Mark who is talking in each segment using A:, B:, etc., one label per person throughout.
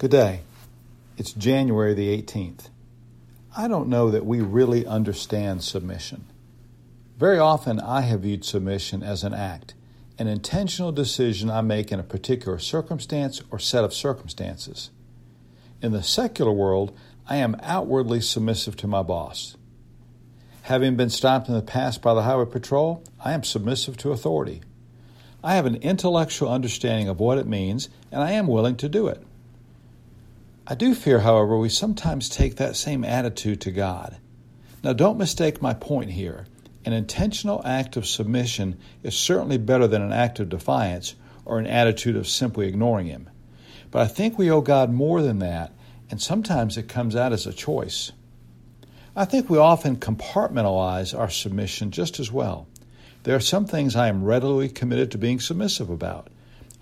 A: Good day. It's January the 18th. I don't know that we really understand submission. Very often, I have viewed submission as an act, an intentional decision I make in a particular circumstance or set of circumstances. In the secular world, I am outwardly submissive to my boss. Having been stopped in the past by the Highway Patrol, I am submissive to authority. I have an intellectual understanding of what it means, and I am willing to do it. I do fear, however, we sometimes take that same attitude to God. Now, don't mistake my point here. An intentional act of submission is certainly better than an act of defiance or an attitude of simply ignoring Him. But I think we owe God more than that, and sometimes it comes out as a choice. I think we often compartmentalize our submission just as well. There are some things I am readily committed to being submissive about.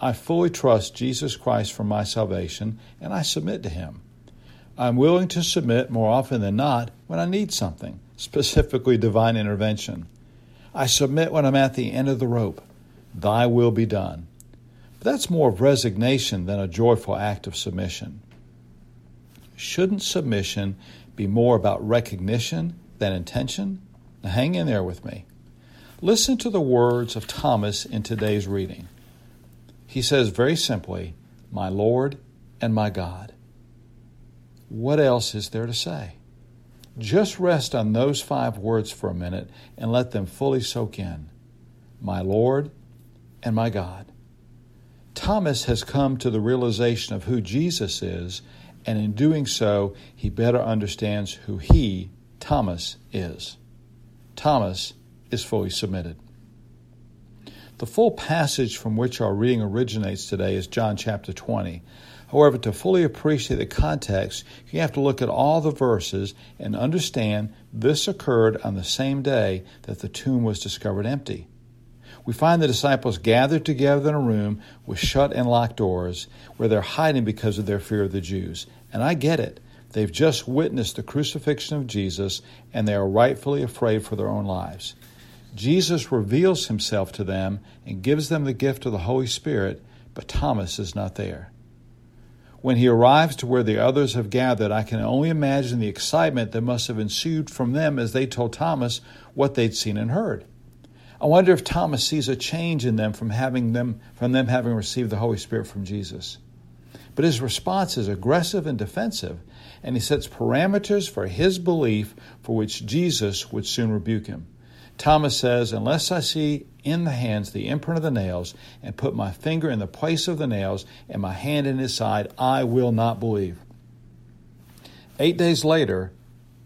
A: I fully trust Jesus Christ for my salvation, and I submit to Him. I'm willing to submit more often than not when I need something, specifically divine intervention. I submit when I'm at the end of the rope. Thy will be done. But that's more of resignation than a joyful act of submission. Shouldn't submission be more about recognition than intention? Now hang in there with me. Listen to the words of Thomas in today's reading. He says very simply, My Lord and my God. What else is there to say? Just rest on those five words for a minute and let them fully soak in. My Lord and my God. Thomas has come to the realization of who Jesus is, and in doing so, he better understands who he, Thomas, is. Thomas is fully submitted. The full passage from which our reading originates today is John chapter 20. However, to fully appreciate the context, you have to look at all the verses and understand this occurred on the same day that the tomb was discovered empty. We find the disciples gathered together in a room with shut and locked doors where they're hiding because of their fear of the Jews. And I get it. They've just witnessed the crucifixion of Jesus and they are rightfully afraid for their own lives. Jesus reveals himself to them and gives them the gift of the Holy Spirit, but Thomas is not there. When he arrives to where the others have gathered, I can only imagine the excitement that must have ensued from them as they told Thomas what they'd seen and heard. I wonder if Thomas sees a change in them from having them from them having received the Holy Spirit from Jesus. But his response is aggressive and defensive, and he sets parameters for his belief for which Jesus would soon rebuke him. Thomas says, Unless I see in the hands the imprint of the nails, and put my finger in the place of the nails, and my hand in his side, I will not believe. Eight days later,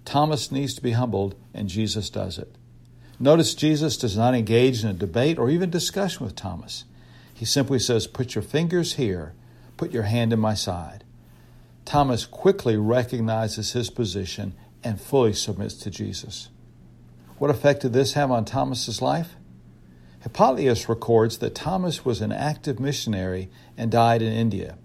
A: Thomas needs to be humbled, and Jesus does it. Notice Jesus does not engage in a debate or even discussion with Thomas. He simply says, Put your fingers here, put your hand in my side. Thomas quickly recognizes his position and fully submits to Jesus. What effect did this have on Thomas's life? Hippolytus records that Thomas was an active missionary and died in India.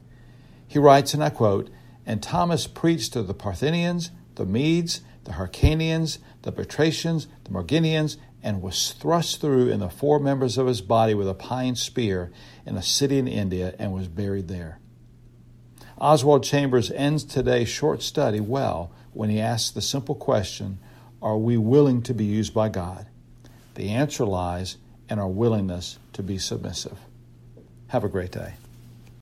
A: He writes, and I quote, And Thomas preached to the Parthians, the Medes, the Hyrcanians, the Batracians, the Marginians, and was thrust through in the four members of his body with a pine spear in a city in India and was buried there. Oswald Chambers ends today's short study well when he asks the simple question are we willing to be used by God? The answer lies in our willingness to be submissive. Have a great day.